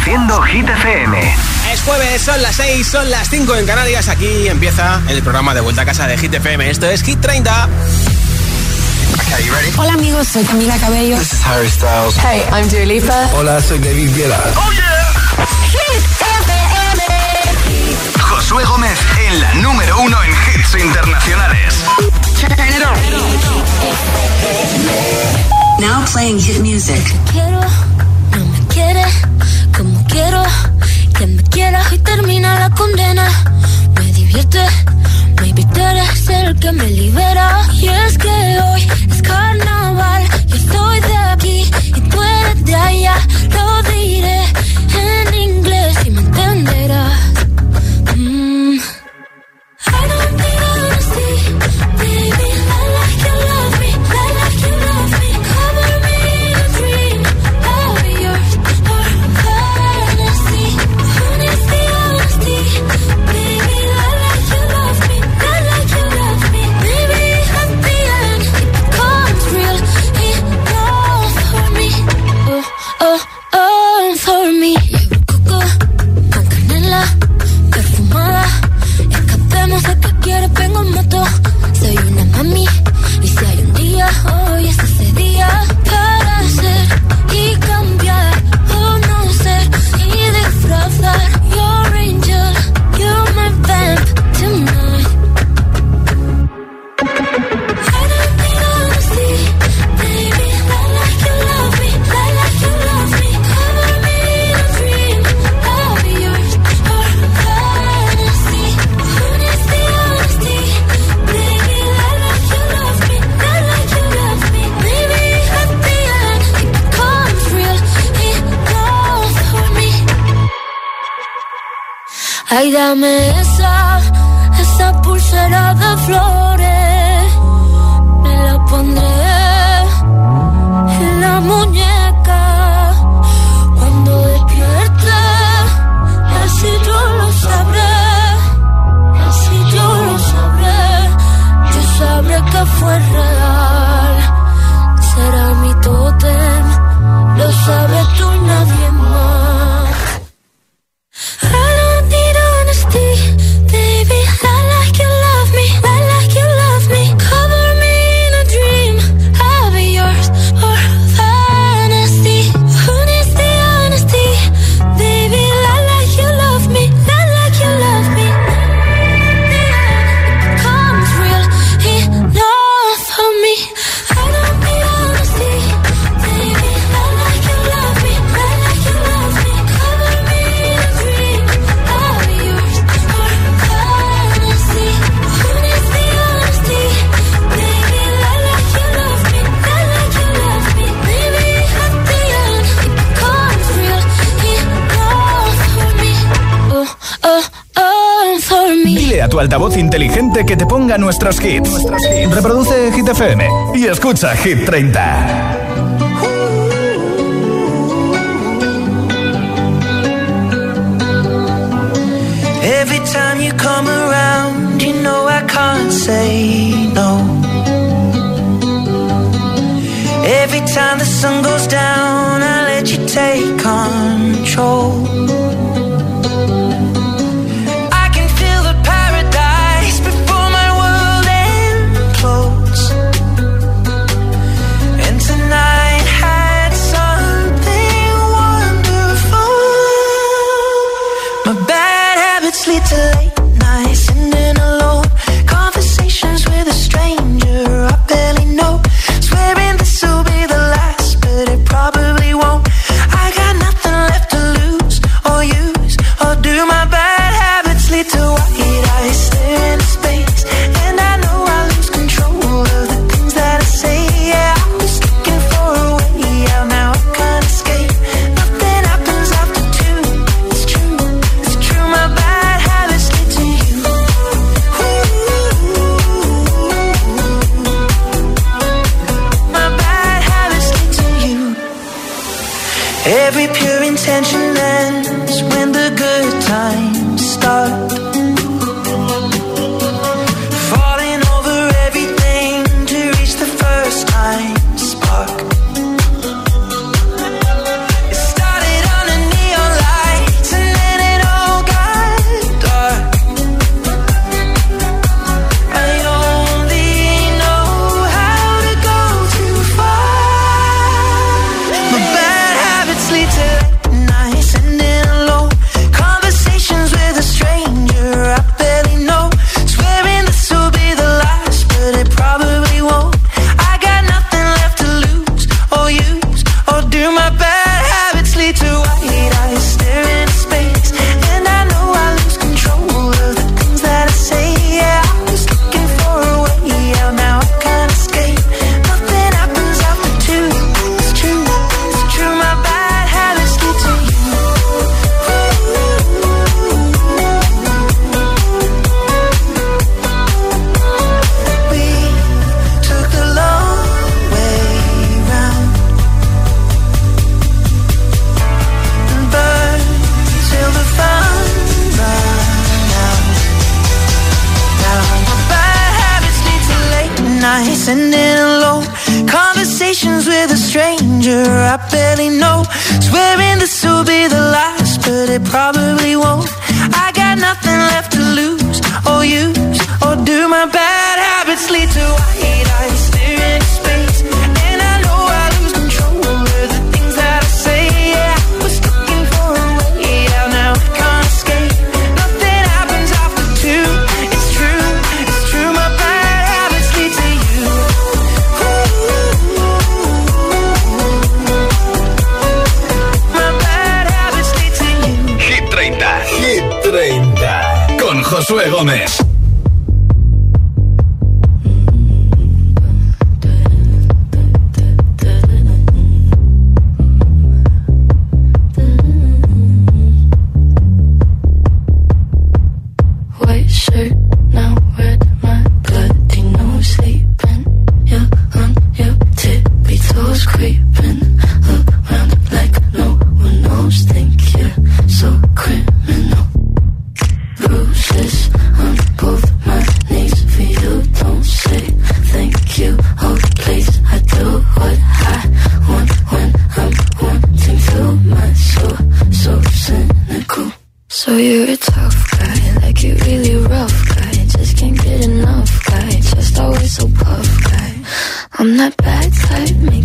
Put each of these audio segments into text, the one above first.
Produciendo Hit FM. Es jueves, son las 6, son las 5 en Canarias. Aquí empieza el programa de vuelta a casa de Hit FM. Esto es Hit 30. Okay, you ready? Hola amigos, soy Camila Cabello. This is Harry Styles. Hey, I'm Dua Lipa. Hola, soy David Guetta. Oh yeah. Hit FM. Josué Gómez en la número uno en hits internacionales. Now playing hit music quiere, como quiero, que me quieras y termina la condena. Me divierte, maybe tú eres el que me libera. Y es que hoy es carnaval, yo soy de aquí y tú eres de allá. Lo diré en inglés y me entenderás. dame esa, esa pulsera de flores. tu altavoz inteligente que te ponga nuestros hits. Reproduce Hit FM y escucha Hit 30. Every time you come around, you know I can't say no. Every time the sun goes down, I let you take control. So you're a tough guy, like you really rough guy. Just can't get enough guy, just always so puff guy. I'm that bad type, me.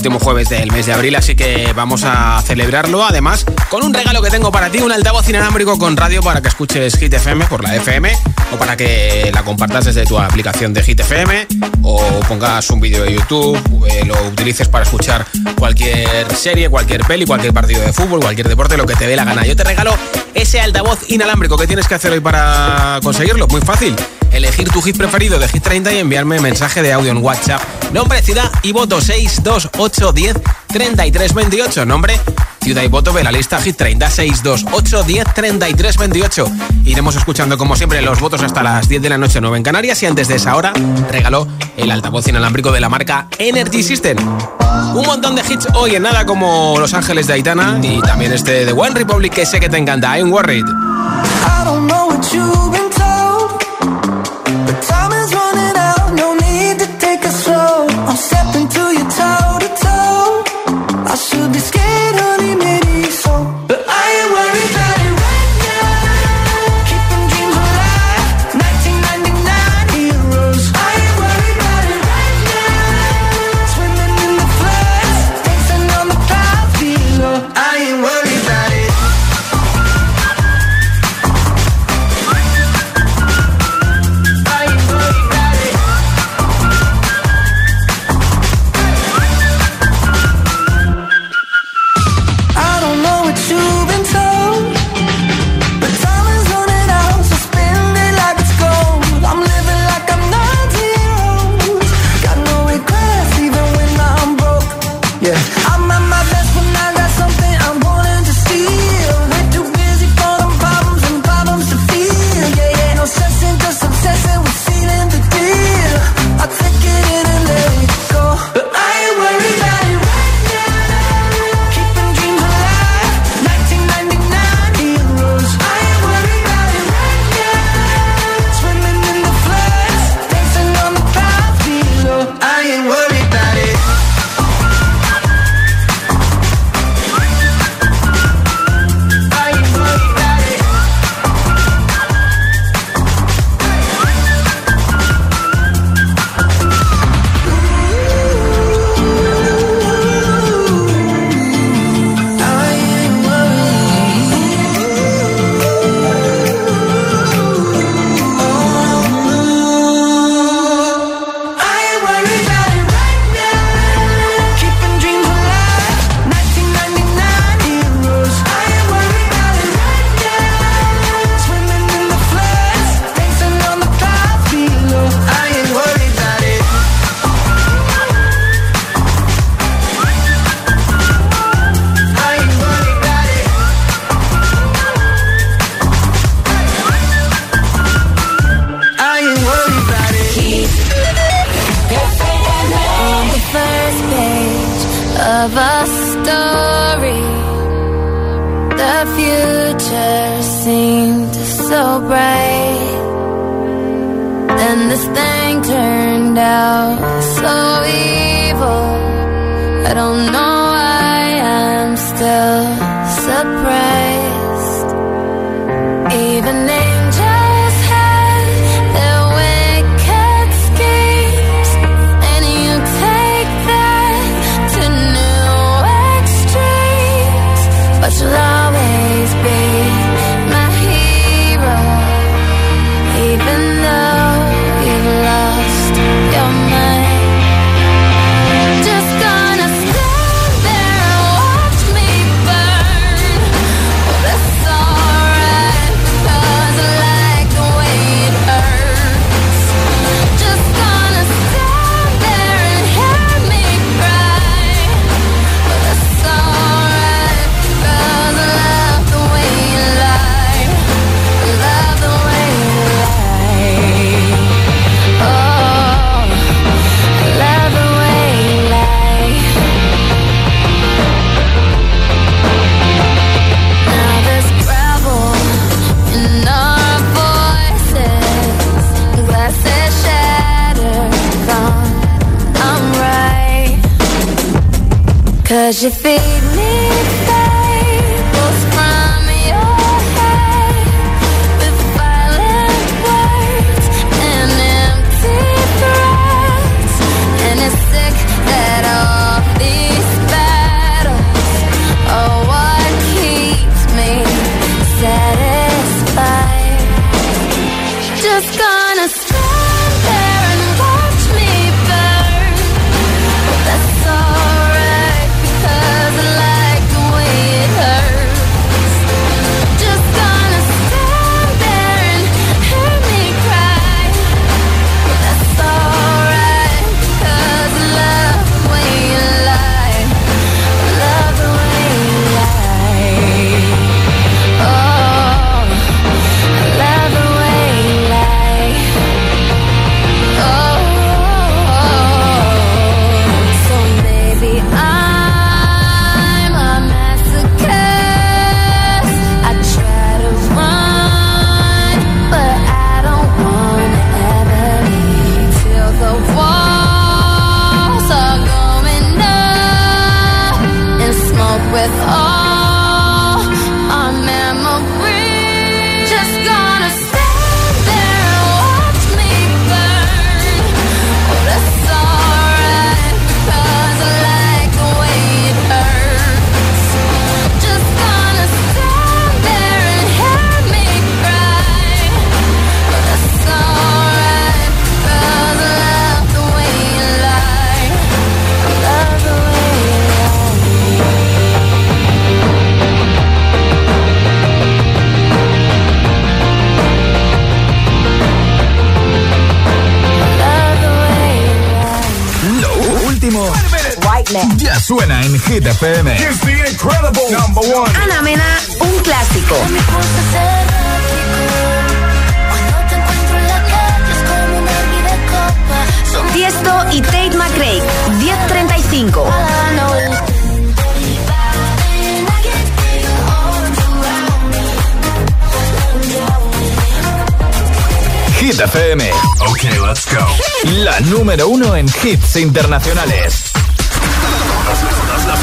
Último jueves del mes de abril, así que vamos a celebrarlo. Además, con un regalo que tengo para ti, un altavoz inalámbrico con radio para que escuches Hit FM por la FM o para que la compartas desde tu aplicación de Hit FM o pongas un vídeo de YouTube, eh, lo utilices para escuchar cualquier serie, cualquier peli, cualquier partido de fútbol, cualquier deporte, lo que te dé la gana. Yo te regalo ese altavoz inalámbrico que tienes que hacer hoy para conseguirlo. Muy fácil elegir tu hit preferido de Hit 30 y enviarme mensaje de audio en WhatsApp. Nombre, ciudad y voto 62810 3328. Nombre, ciudad y voto de la lista Hit 30 62810 3328. Iremos escuchando como siempre los votos hasta las 10 de la noche 9 en Canarias y antes de esa hora regaló el altavoz inalámbrico de la marca Energy System. Un montón de hits hoy en nada como Los Ángeles de Aitana y también este de One Republic que sé que te encanta. I'm worried. I don't know what número uno en hits internacionales. Todos, los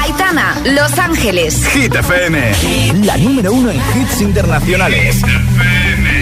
Aitana, Los Ángeles. Hit FM. La número uno en hits internacionales. Hit FM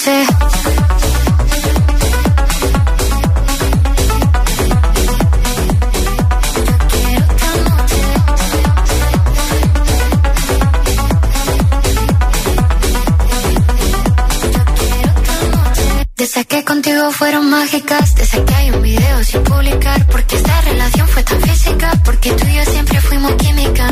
noche. Desde que contigo fueron mágicas, desde que hay un video sin publicar, porque esta relación fue tan física, porque tú y yo siempre fuimos química,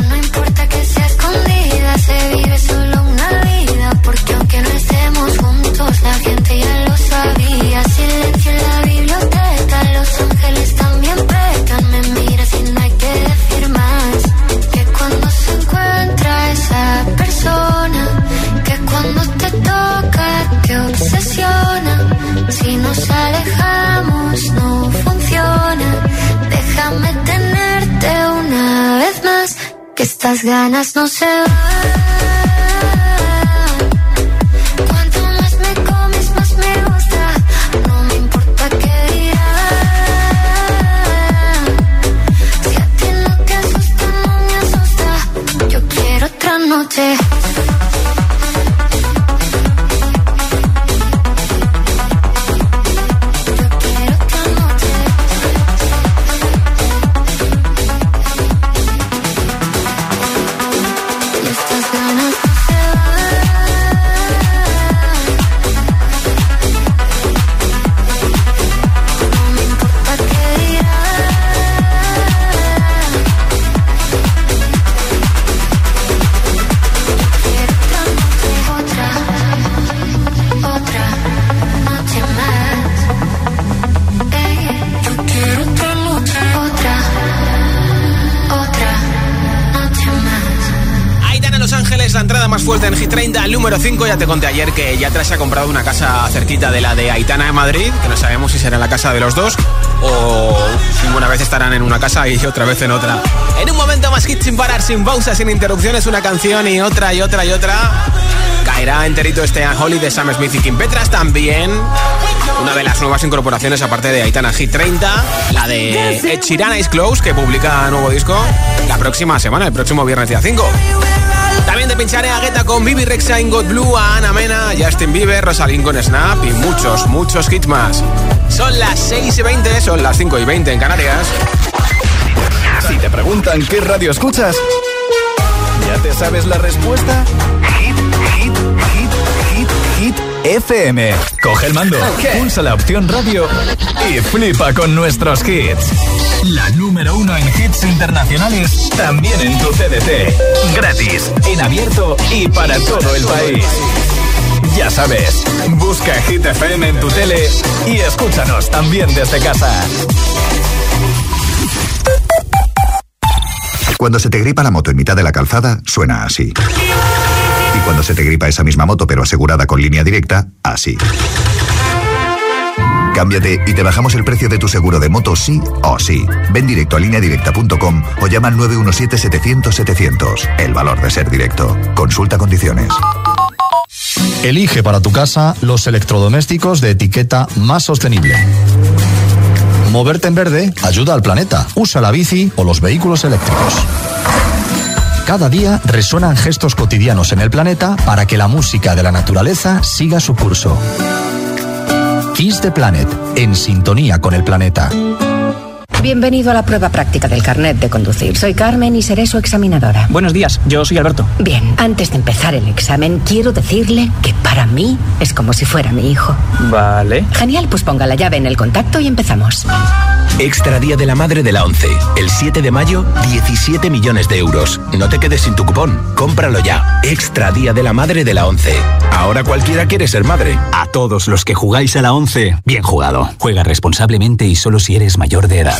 estas ganas no se van. Número 5, ya te conté ayer que Yatra se ha comprado una casa cerquita de la de Aitana de Madrid, que no sabemos si será la casa de los dos o ninguna vez estarán en una casa y otra vez en otra. En un momento más hit sin parar, sin pausas, sin interrupciones, una canción y otra y otra y otra. Caerá enterito este Holly de Sam Smith y Kim Petras también. Una de las nuevas incorporaciones, aparte de Aitana Hit 30, la de Ed Sheeran Ice Close, que publica nuevo disco la próxima semana, el próximo viernes día 5. También te pincharé a Guetta con Bibi Rexa, God Blue, a Ana Mena, Justin Bieber, Rosalind con Snap y muchos, muchos hits más. Son las 6 y 20, son las 5 y 20 en Canarias. Si te preguntan qué radio escuchas, ¿ya te sabes la respuesta? Hit, hit, hit, hit, hit, FM. Coge el mando, pulsa la opción radio y flipa con nuestros hits. La número uno en hits internacionales, también en tu CDT. Gratis, en abierto y para todo el país. Ya sabes, busca Hit FM en tu tele y escúchanos también desde casa. Cuando se te gripa la moto en mitad de la calzada, suena así. Y cuando se te gripa esa misma moto pero asegurada con línea directa, así. Cámbiate y te bajamos el precio de tu seguro de moto sí o sí. Ven directo a lineadirecta.com o llama al 917-700-700. El valor de ser directo. Consulta condiciones. Elige para tu casa los electrodomésticos de etiqueta más sostenible. Moverte en verde ayuda al planeta. Usa la bici o los vehículos eléctricos. Cada día resuenan gestos cotidianos en el planeta para que la música de la naturaleza siga su curso. Kiss the Planet, en sintonía con el planeta. Bienvenido a la prueba práctica del carnet de conducir. Soy Carmen y seré su examinadora. Buenos días, yo soy Alberto. Bien, antes de empezar el examen, quiero decirle que para mí es como si fuera mi hijo. Vale. Genial, pues ponga la llave en el contacto y empezamos. Extra Día de la Madre de la ONCE. El 7 de mayo, 17 millones de euros. No te quedes sin tu cupón. Cómpralo ya. Extra Día de la Madre de la ONCE. Ahora cualquiera quiere ser madre. A todos los que jugáis a la ONCE, bien jugado. Juega responsablemente y solo si eres mayor de edad.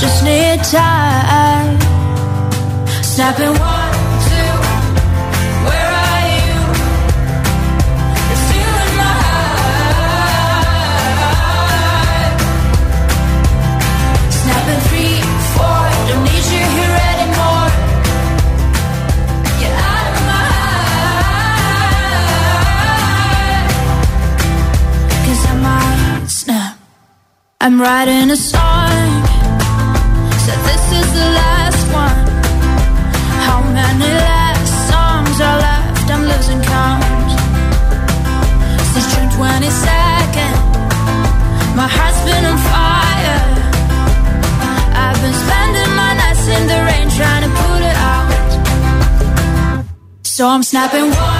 just need time. Snapping one, two. Where are you? You're in my heart. Snapping three, four. Don't need you here anymore. Get out of my heart. 'Cause I might snap. I'm writing a song. So I'm snapping one,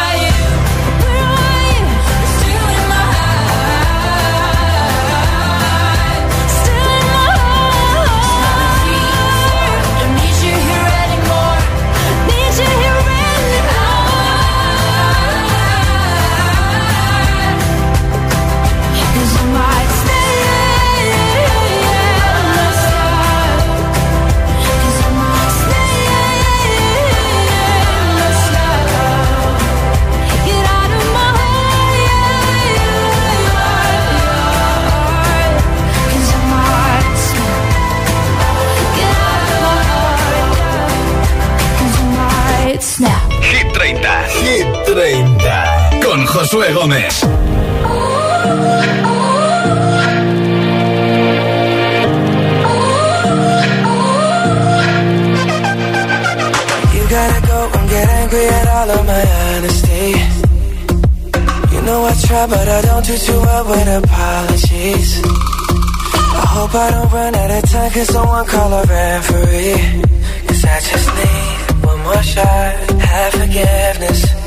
I try, but I don't do too well with apologies. I hope I don't run out of time, cause someone call a referee. Cause I just need one more shot, have forgiveness.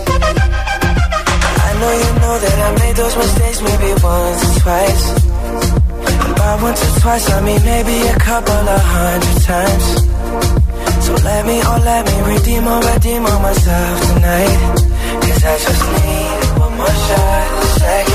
Know you know that I made those mistakes maybe once or twice. And by once or twice, I mean maybe a couple of hundred times. So let me, oh let me redeem or redeem on myself tonight Cause I just need one more shot, second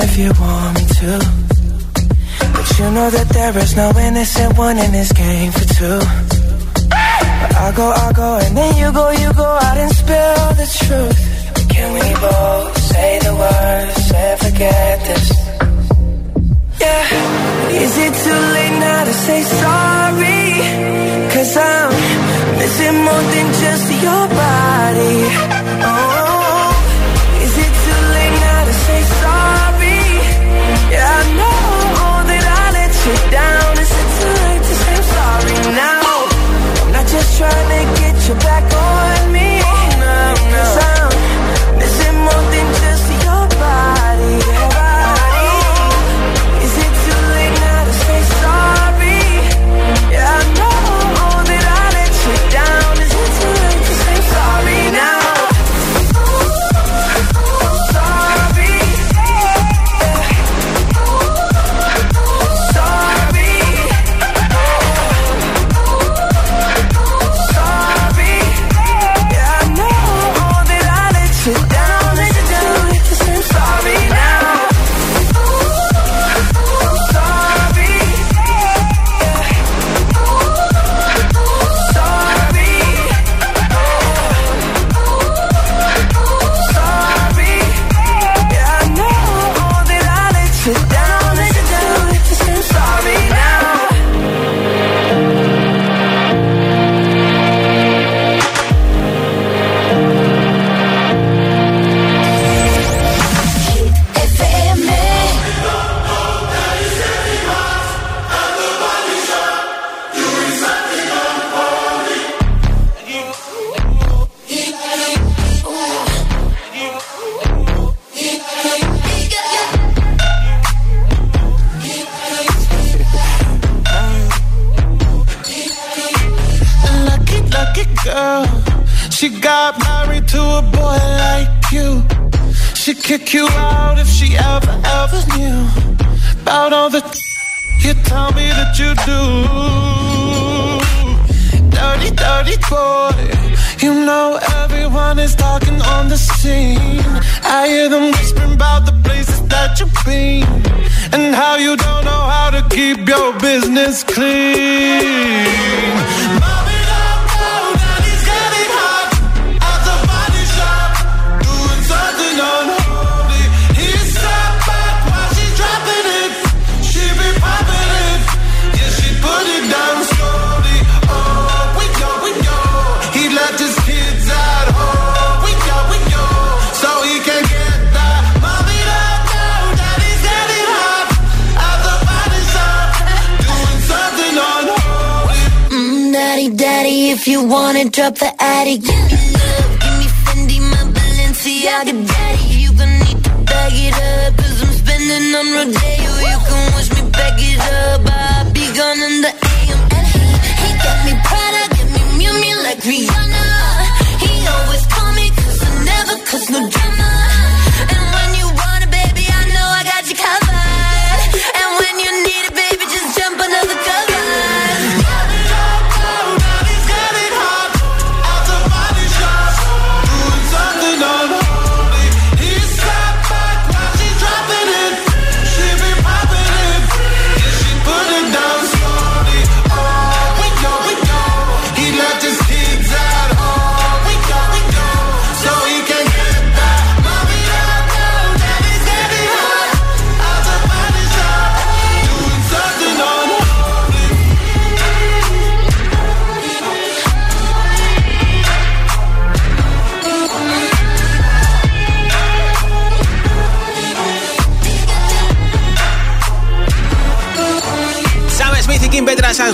if you want me to. But you know that there is no innocent one in this game for two. you wanna drop the attic. Give me love, give me Fendi, my Balenciaga daddy. You gon' need to bag it up, i I'm spending on Rodeo. You can watch me back it up, I'll be gone in the AM. And he, he got me Prada, get me Mew Mew like Rihanna. He always call me cause I never cuss no drama.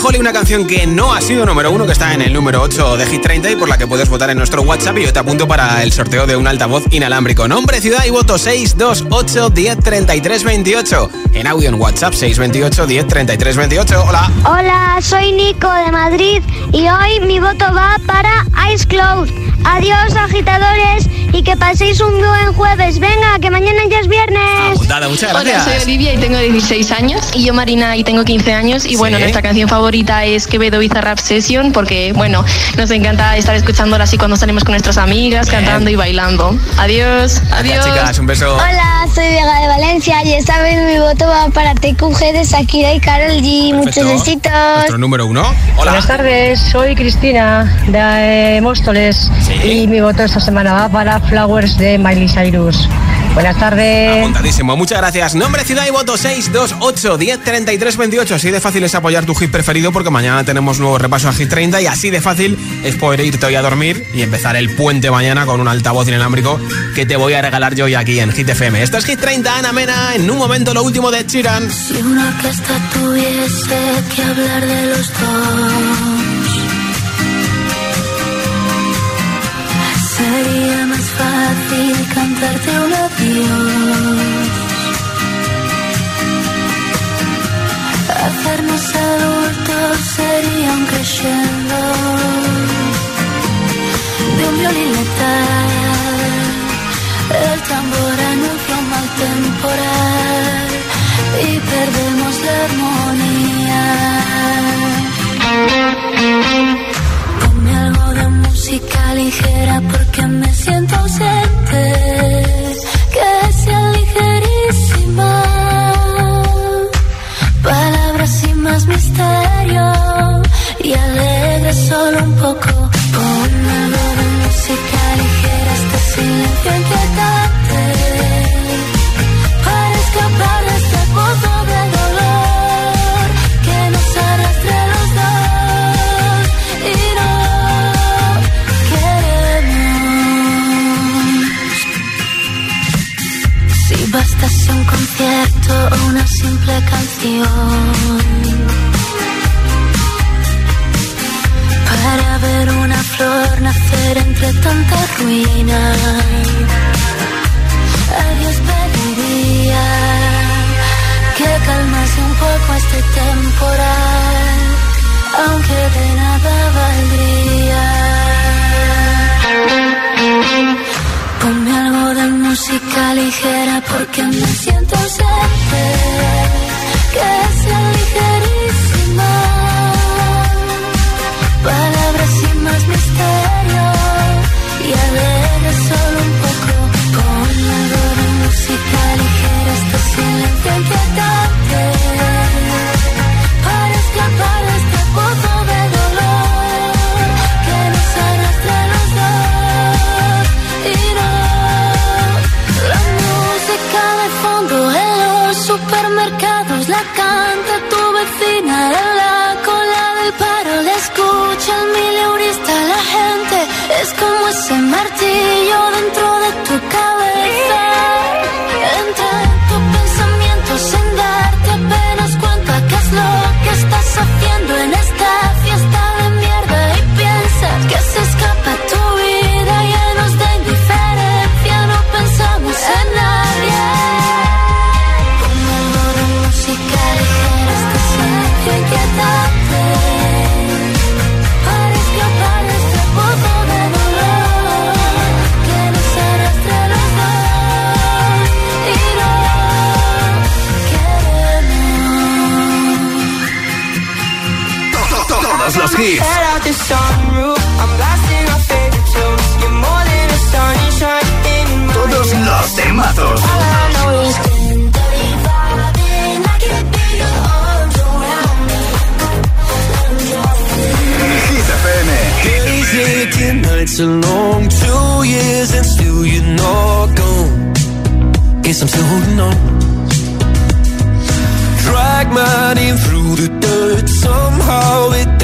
Holly, una canción que no ha sido número uno, que está en el número 8 de Hit 30 y por la que puedes votar en nuestro WhatsApp y yo te apunto para el sorteo de un altavoz inalámbrico. Nombre, ciudad y voto 628 103328. En audio en WhatsApp 628 103328. Hola. Hola, soy Nico de Madrid y hoy mi voto va para Ice Cloud. Adiós agitadores y que paséis un buen jueves. Venga, que mañana ya es viernes. Apuntada, muchas gracias. Hola, soy Olivia y tengo 16 años. Y yo Marina y tengo 15 años. Y bueno, Sí. nuestra canción favorita es Quevedo Bizarrap Session porque, bueno, nos encanta estar escuchándola así cuando salimos con nuestras amigas, Bien. cantando y bailando. Adiós. Adiós. chicas, un beso. Hola, soy Vega de Valencia y esta vez mi voto va para TQG de Shakira y Karol G. Muchos besitos. Nuestro número uno. Hola. Buenas tardes, soy Cristina de Móstoles y mi voto esta semana va para Flowers de Miley Cyrus. Buenas tardes. Apuntadísimo, muchas gracias. Nombre, ciudad y voto 628 10 33 28. Así de fácil es apoyar tu hit preferido porque mañana tenemos nuevo repaso a Hit 30 y así de fácil es poder irte hoy a dormir y empezar el puente mañana con un altavoz inalámbrico que te voy a regalar yo hoy aquí en Hit FM. Esto es Hit 30, Ana Mena. En un momento lo último de Chiran. Si una orquesta tuviese que hablar de los dos, sería fácil cantarte un adiós. Hacernos adultos sería un crescendo de un violín letal. El tambor anuncia un mal temporal y perdemos la armonía. Ponme algo de música ligera porque me siento ausente. Que sea ligerísima. Palabras sin más misterio y alegre solo un poco. Ponme algo de música ligera, este silencio concierto o una simple canción para ver una flor nacer entre tanta ruina. A Dios pediría que calmase un poco este temporal, aunque de nada valdría. Ponme algo música ligera porque me siento ausente, que sea ligerísima. Palabras sin más misterio y alegre solo un poco. Algo de música ligera, este silencio que yo dentro around me. Hit FM. Days aching, nights are long, two years and still you're not gone. Guess I'm still holding on. Drag my name through the dirt, somehow it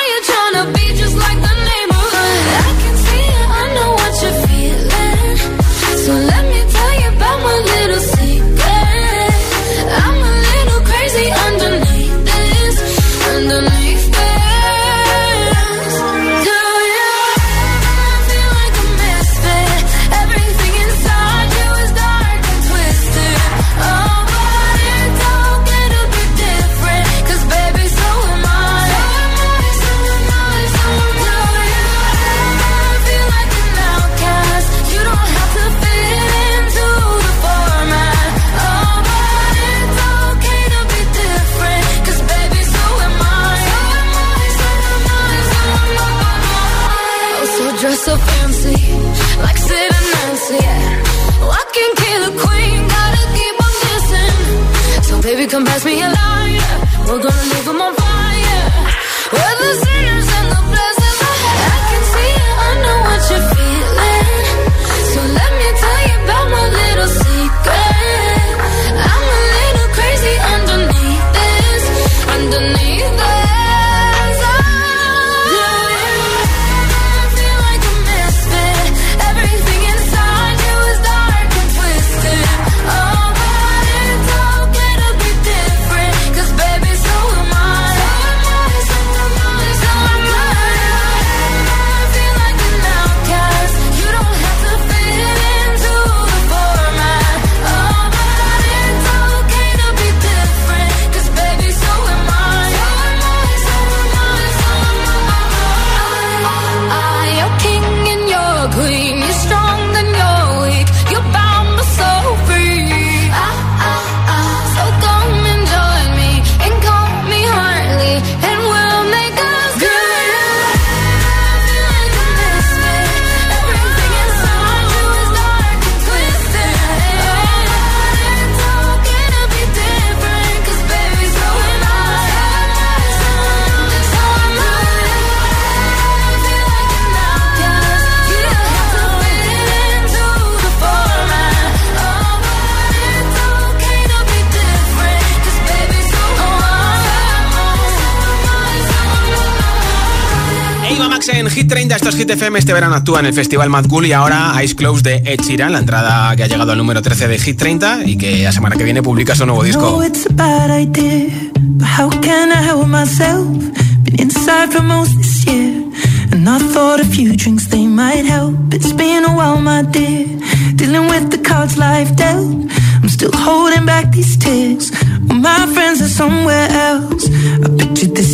come pass me a line. We're gonna leave them on fire. Well, this ain't 40, esto es Hit FM. Este verano actúa en el Festival Mad Cool y ahora Ice Close de Ed Sheeran, la entrada que ha llegado al número 13 de Hit 30 y que la semana que viene publica su nuevo disco. And I thought a few drinks, they might help. It's been a while, my dear. Dealing with the cards life. I'm still holding back these tears. My friends are somewhere else. I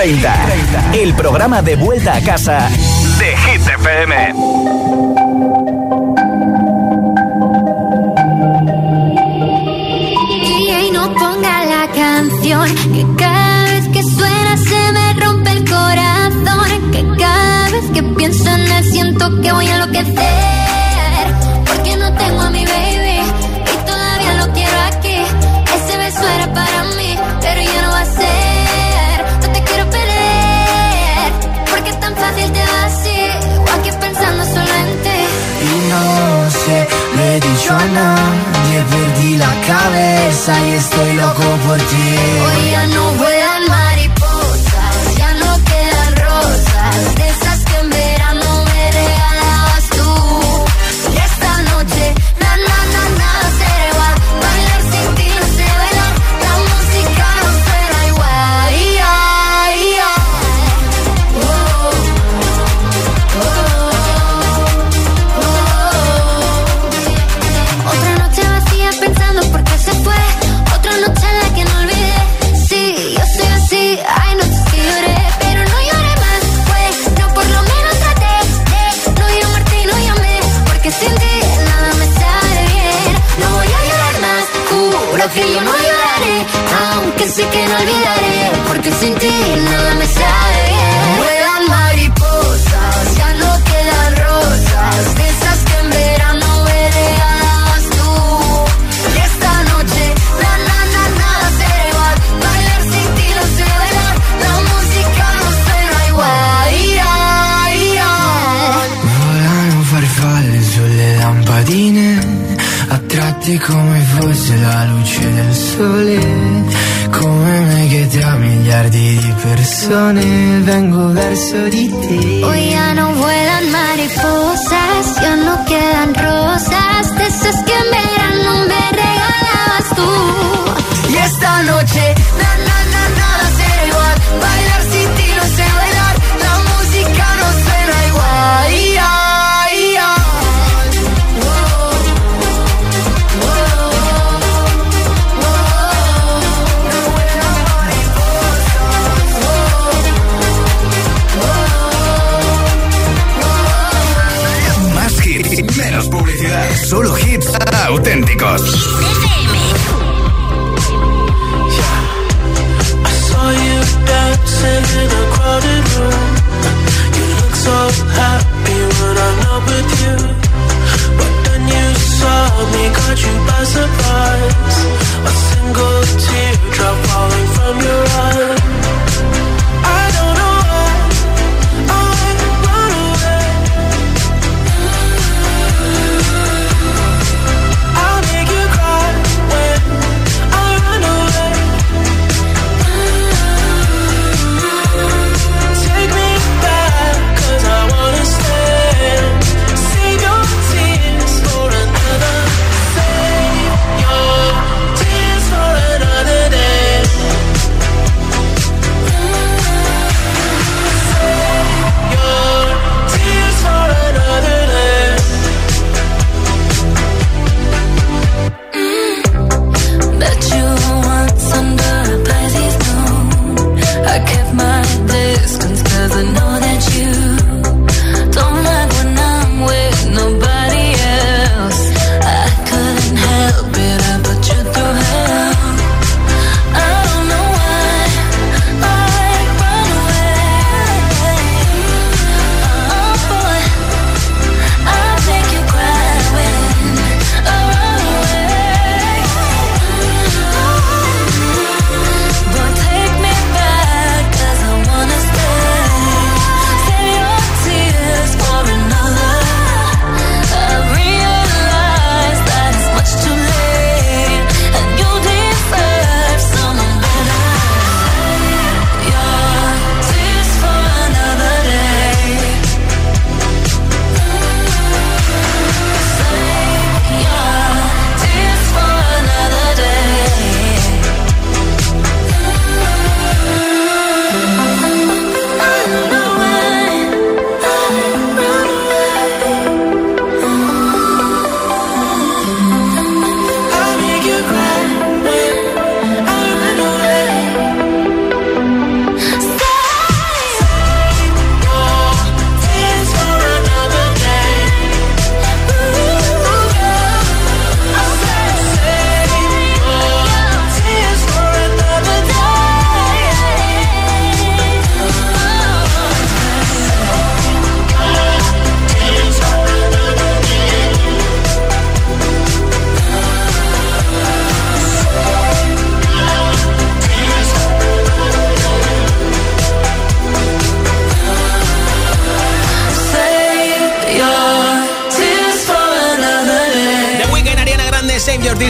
30. El programa de vuelta a casa de Hit FM. Y no ponga la canción que cada vez que suena se me rompe el corazón. Que cada vez que pienso en él siento que voy a enloquecer. gana Te perdí la cabeza y estoy loco por ti. Hoy ya no voy canzone vengo verso di te.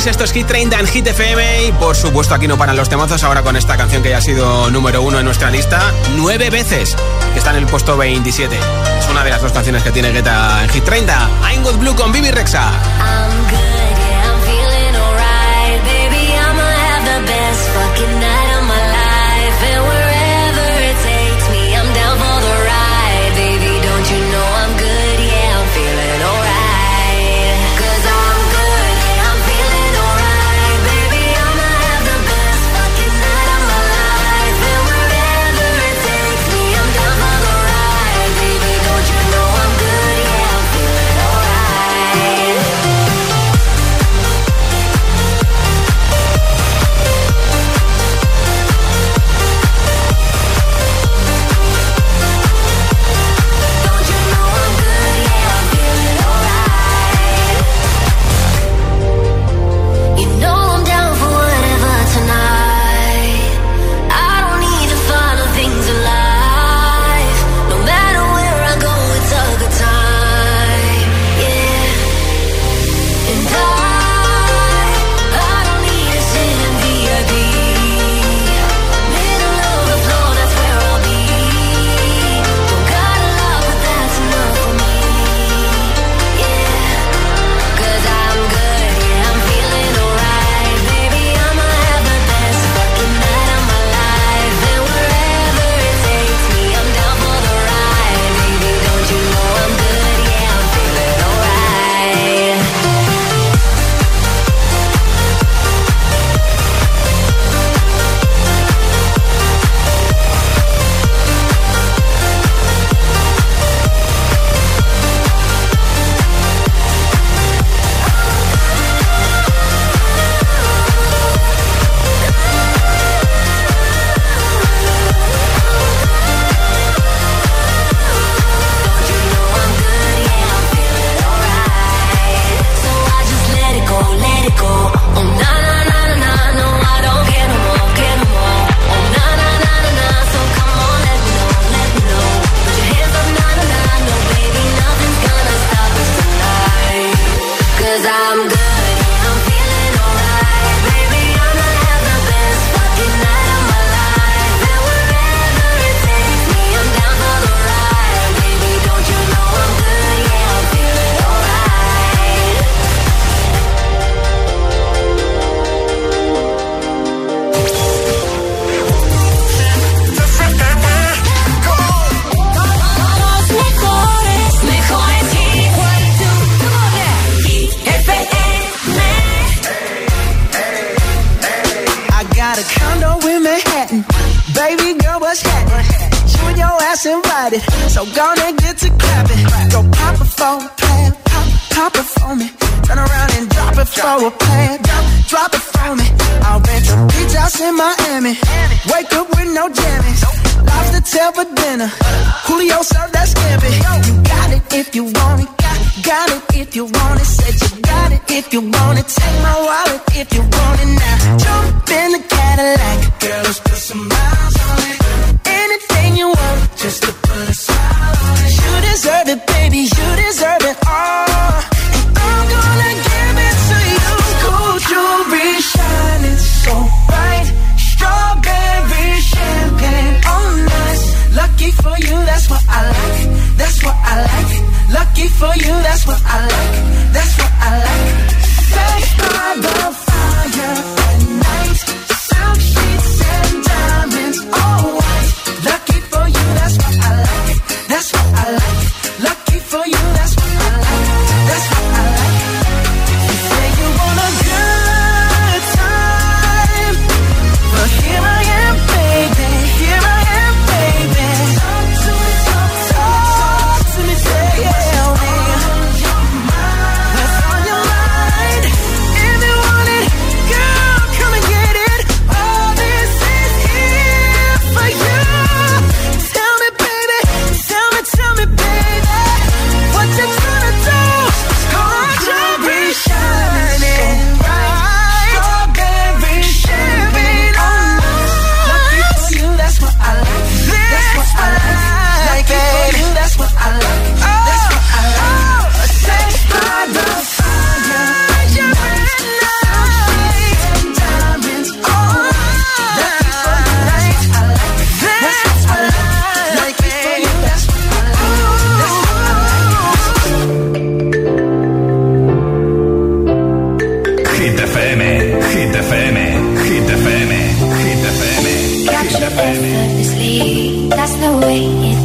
esto es Hit 30 en Hit FM y por supuesto aquí no paran los temazos ahora con esta canción que ya ha sido número uno en nuestra lista nueve veces, que está en el puesto 27. Es una de las dos canciones que tiene Guetta en Hit 30. I'm Good Blue con Bibi Rexa. I'm good, yeah, I'm feeling alright, baby, have the best fucking night of my life. my wallet if you want it now. Jump in the Cadillac. Girl, let's put some miles on it. Anything you want, just to put a smile on it. You deserve it, baby. You deserve it all. And I'm gonna give it to you. Cool jewelry shining so bright. Strawberry champagne oh, on us. Lucky for you, that's what I like. That's what I like. Lucky for you, that's what I like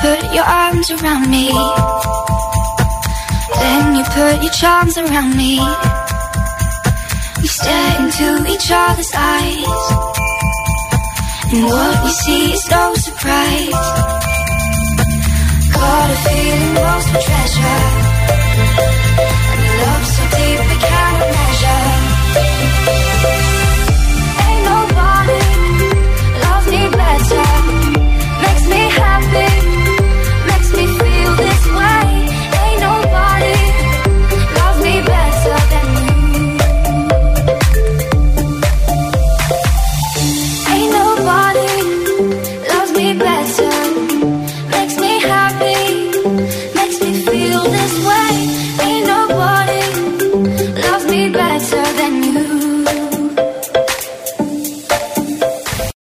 put your arms around me. Then you put your charms around me. We stare into each other's eyes. And what you see is no surprise. Got a feeling lost for treasure.